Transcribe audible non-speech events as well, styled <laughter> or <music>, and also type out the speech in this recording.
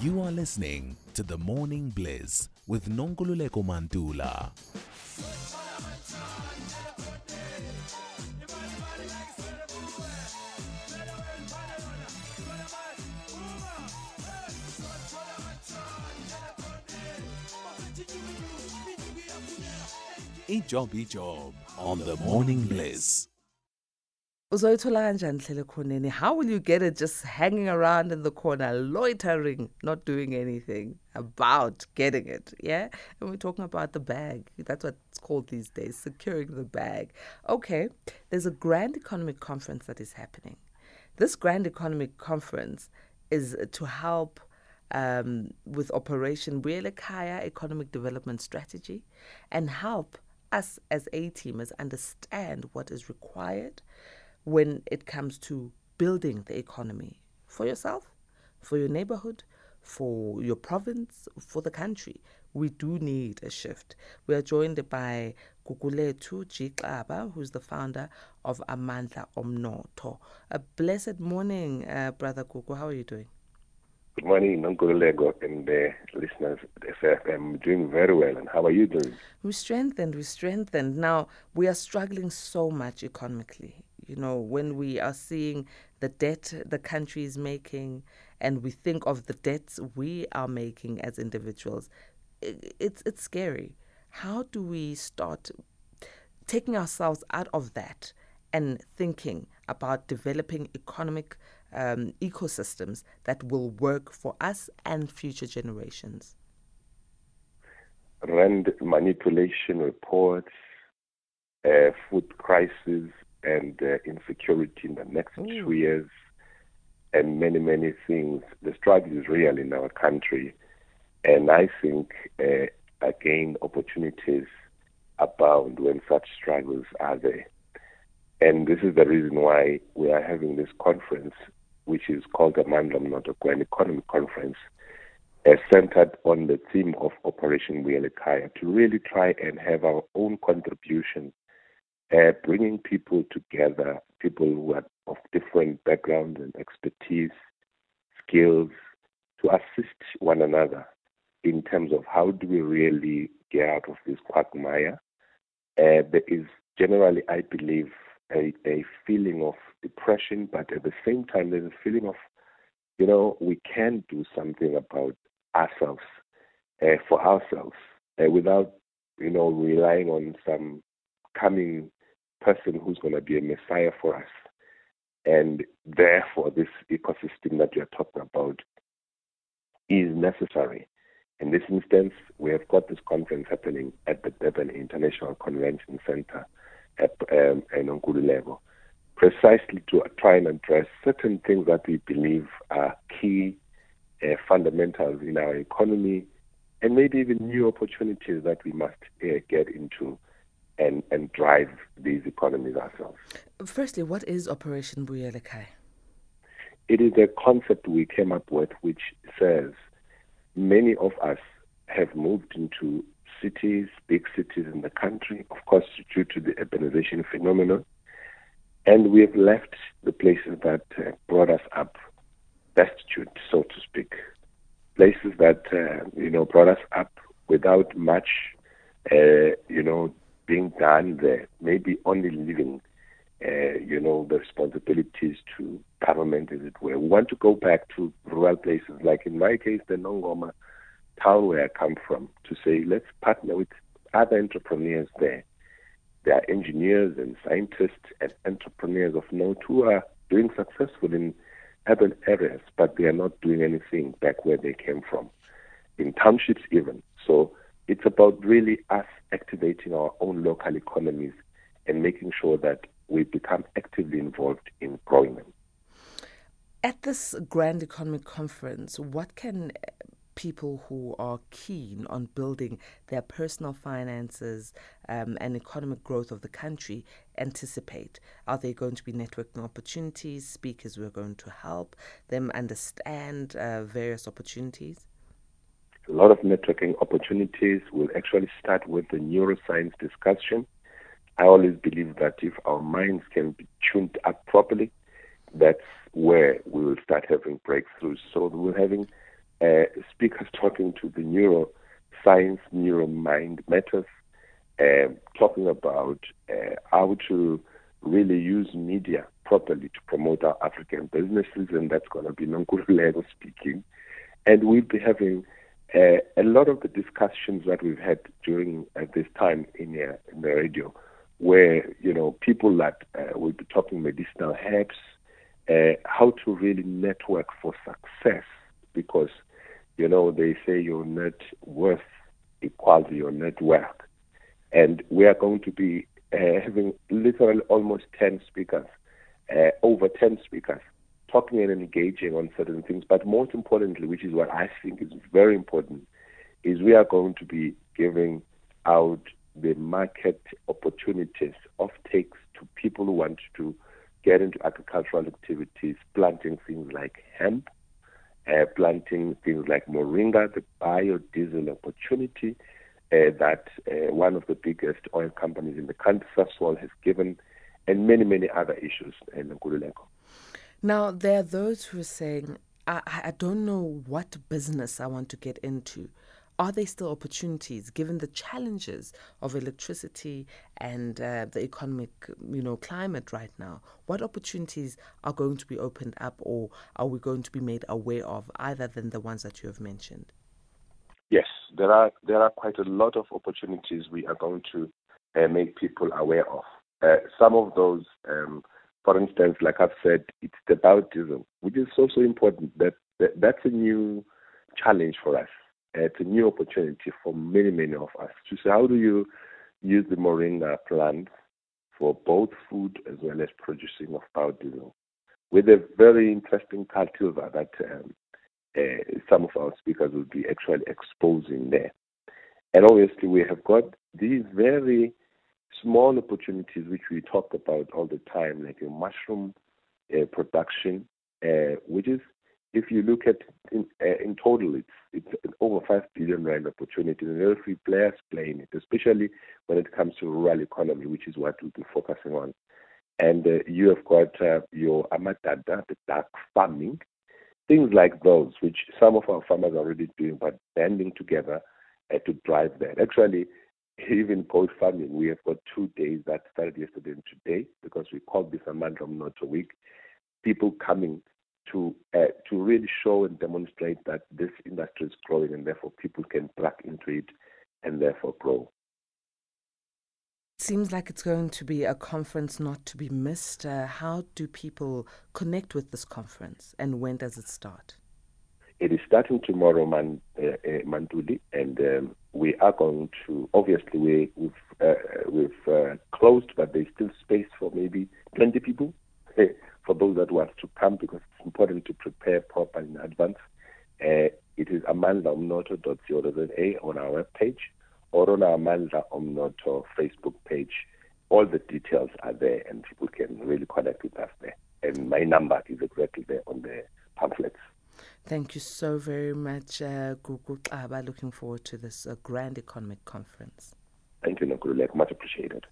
You are listening to The Morning Bliss with Nonkululeko Mantula. Ijob Ijob on The Morning Bliss. How will you get it just hanging around in the corner loitering not doing anything about getting it? Yeah? And we're talking about the bag. That's what it's called these days securing the bag. Okay there's a grand economic conference that is happening. This grand economic conference is to help um, with operation Real economic development strategy and help us as A teamers understand what is required when it comes to building the economy for yourself, for your neighborhood, for your province, for the country. We do need a shift. We are joined by Gugulethu G. Xaba, who's the founder of Amandla Omnotho. A blessed morning, uh, Brother Gugu. How are you doing? Good morning, Nonkululeko and the listeners I'm Doing very well. And how are you doing? We strengthened, we strengthened. Now, we are struggling so much economically. You know, when we are seeing the debt the country is making and we think of the debts we are making as individuals, i- it's, it's scary. How do we start taking ourselves out of that and thinking about developing economic um, ecosystems that will work for us and future generations? Rand manipulation reports, uh, food crisis, and uh, insecurity in the next two years, and many, many things. The struggle is real in our country. And I think, uh, again, opportunities abound when such struggles are there. And this is the reason why we are having this conference, which is called the Mandlam Notoko, an economic conference, uh, centered on the theme of Operation Wielikaya, to really try and have our own contribution, uh, bringing people together, people who are of different backgrounds and expertise, skills, to assist one another in terms of how do we really get out of this quagmire. Uh, there is generally, I believe, a, a feeling of depression, but at the same time, there's a feeling of, you know, we can do something about ourselves, uh, for ourselves, uh, without, you know, relying on some coming person who's going to be a messiah for us. And therefore, this ecosystem that we are talking about is necessary. In this instance, we have got this conference happening at the Durban International Convention Center at um, Nkululeko, precisely to try and address certain things that we believe are key uh, fundamentals in our economy, and maybe even new opportunities that we must uh, get into and, and drive these economies ourselves. Firstly, what is Operation Buyelekai? It is a concept we came up with which says many of us have moved into cities, big cities in the country, of course, due to the urbanization phenomenon. And we have left the places that uh, brought us up destitute, so to speak. Places that, uh, you know, brought us up without much, uh, you know, being done there, maybe only leaving, uh, you know, the responsibilities to government, as it were. We want to go back to rural places, like in my case, the Nongoma town where I come from, to say, let's partner with other entrepreneurs there. There are engineers and scientists and entrepreneurs of note who are doing successful in urban areas, but they are not doing anything back where they came from, in townships even. So it's about really us activating our own local economies and making sure that we become actively involved in growing them. At this Grand Economic Conference, what can people who are keen on building their personal finances um, and economic growth of the country anticipate? Are there going to be networking opportunities, speakers who are going to help them understand uh, various opportunities? A lot of networking opportunities will actually start with the neuroscience discussion. I always believe that if our minds can be tuned up properly, that's where we will start having breakthroughs. So we're having uh, speakers talking to the neuroscience, neuromind matters, uh, talking about uh, how to really use media properly to promote our African businesses, and that's going to be Nonkululeko speaking. And we'll be having uh, a lot of the discussions that we've had during uh, this time in, uh, in the radio, where you know people that uh, will be talking medicinal herbs, uh, how to really network for success, because you know they say your net worth equals your network, and we are going to be uh, having literally almost ten speakers, over ten speakers talking and engaging on certain things. But most importantly, which is what I think is very important, is we are going to be giving out the market opportunities of takes to people who want to get into agricultural activities, planting things like hemp, uh, planting things like moringa, the biodiesel opportunity uh, that uh, one of the biggest oil companies in the country, Sasol, has given, and many, many other issues in Nkululeko. Now, there are those who are saying, I, I don't know what business I want to get into. Are there still opportunities given the challenges of electricity and uh, the economic, you know, climate right now? What opportunities are going to be opened up, or are we going to be made aware of, other than the ones that you have mentioned? Yes, there are there are quite a lot of opportunities we are going to uh, make people aware of. Uh, some of those um, for instance, like I've said, it's the baptism, which is also important. That, that that's a new challenge for us. It's a new opportunity for many, many of us to say, how do you use the moringa plant for both food as well as producing of biodiesel? With a very interesting cultivar that um, uh, some of our speakers will be actually exposing there. And obviously, we have got these very small opportunities which we talk about all the time, like a mushroom uh, production, uh, which is, if you look at in, uh, in total, it's it's an over five billion rand opportunity, and very few players playing it, especially when it comes to rural economy, which is what we'll be focusing on. And uh, you have got uh, your amadada, the dark farming, things like those, which some of our farmers are already doing, but banding together uh, to drive that. Actually, even goat farming, we have got two days that started yesterday and today because we called this a Mandram Not a Week. People coming to uh, to really show and demonstrate that this industry is growing and therefore people can plug into it and therefore grow. Seems like it's going to be a conference not to be missed. Uh, how do people connect with this conference and when does it start? It is starting tomorrow, Man, uh, uh, Manduli, and um, we are going to. Obviously, we, we've uh, we've uh, closed, but there's still space for maybe 20 people <laughs> for those that want to come because it's important to prepare properly in advance. Uh, it is amandaumnoto.co.za on our webpage or on our Amandla Umnoto Facebook page. All the details are there, and people can really connect with us there. And my number is exactly there on the. Thank you so very much, uh, Gugu. Looking forward to this uh, grand economic conference. Thank you, Nkululeko. Much appreciated.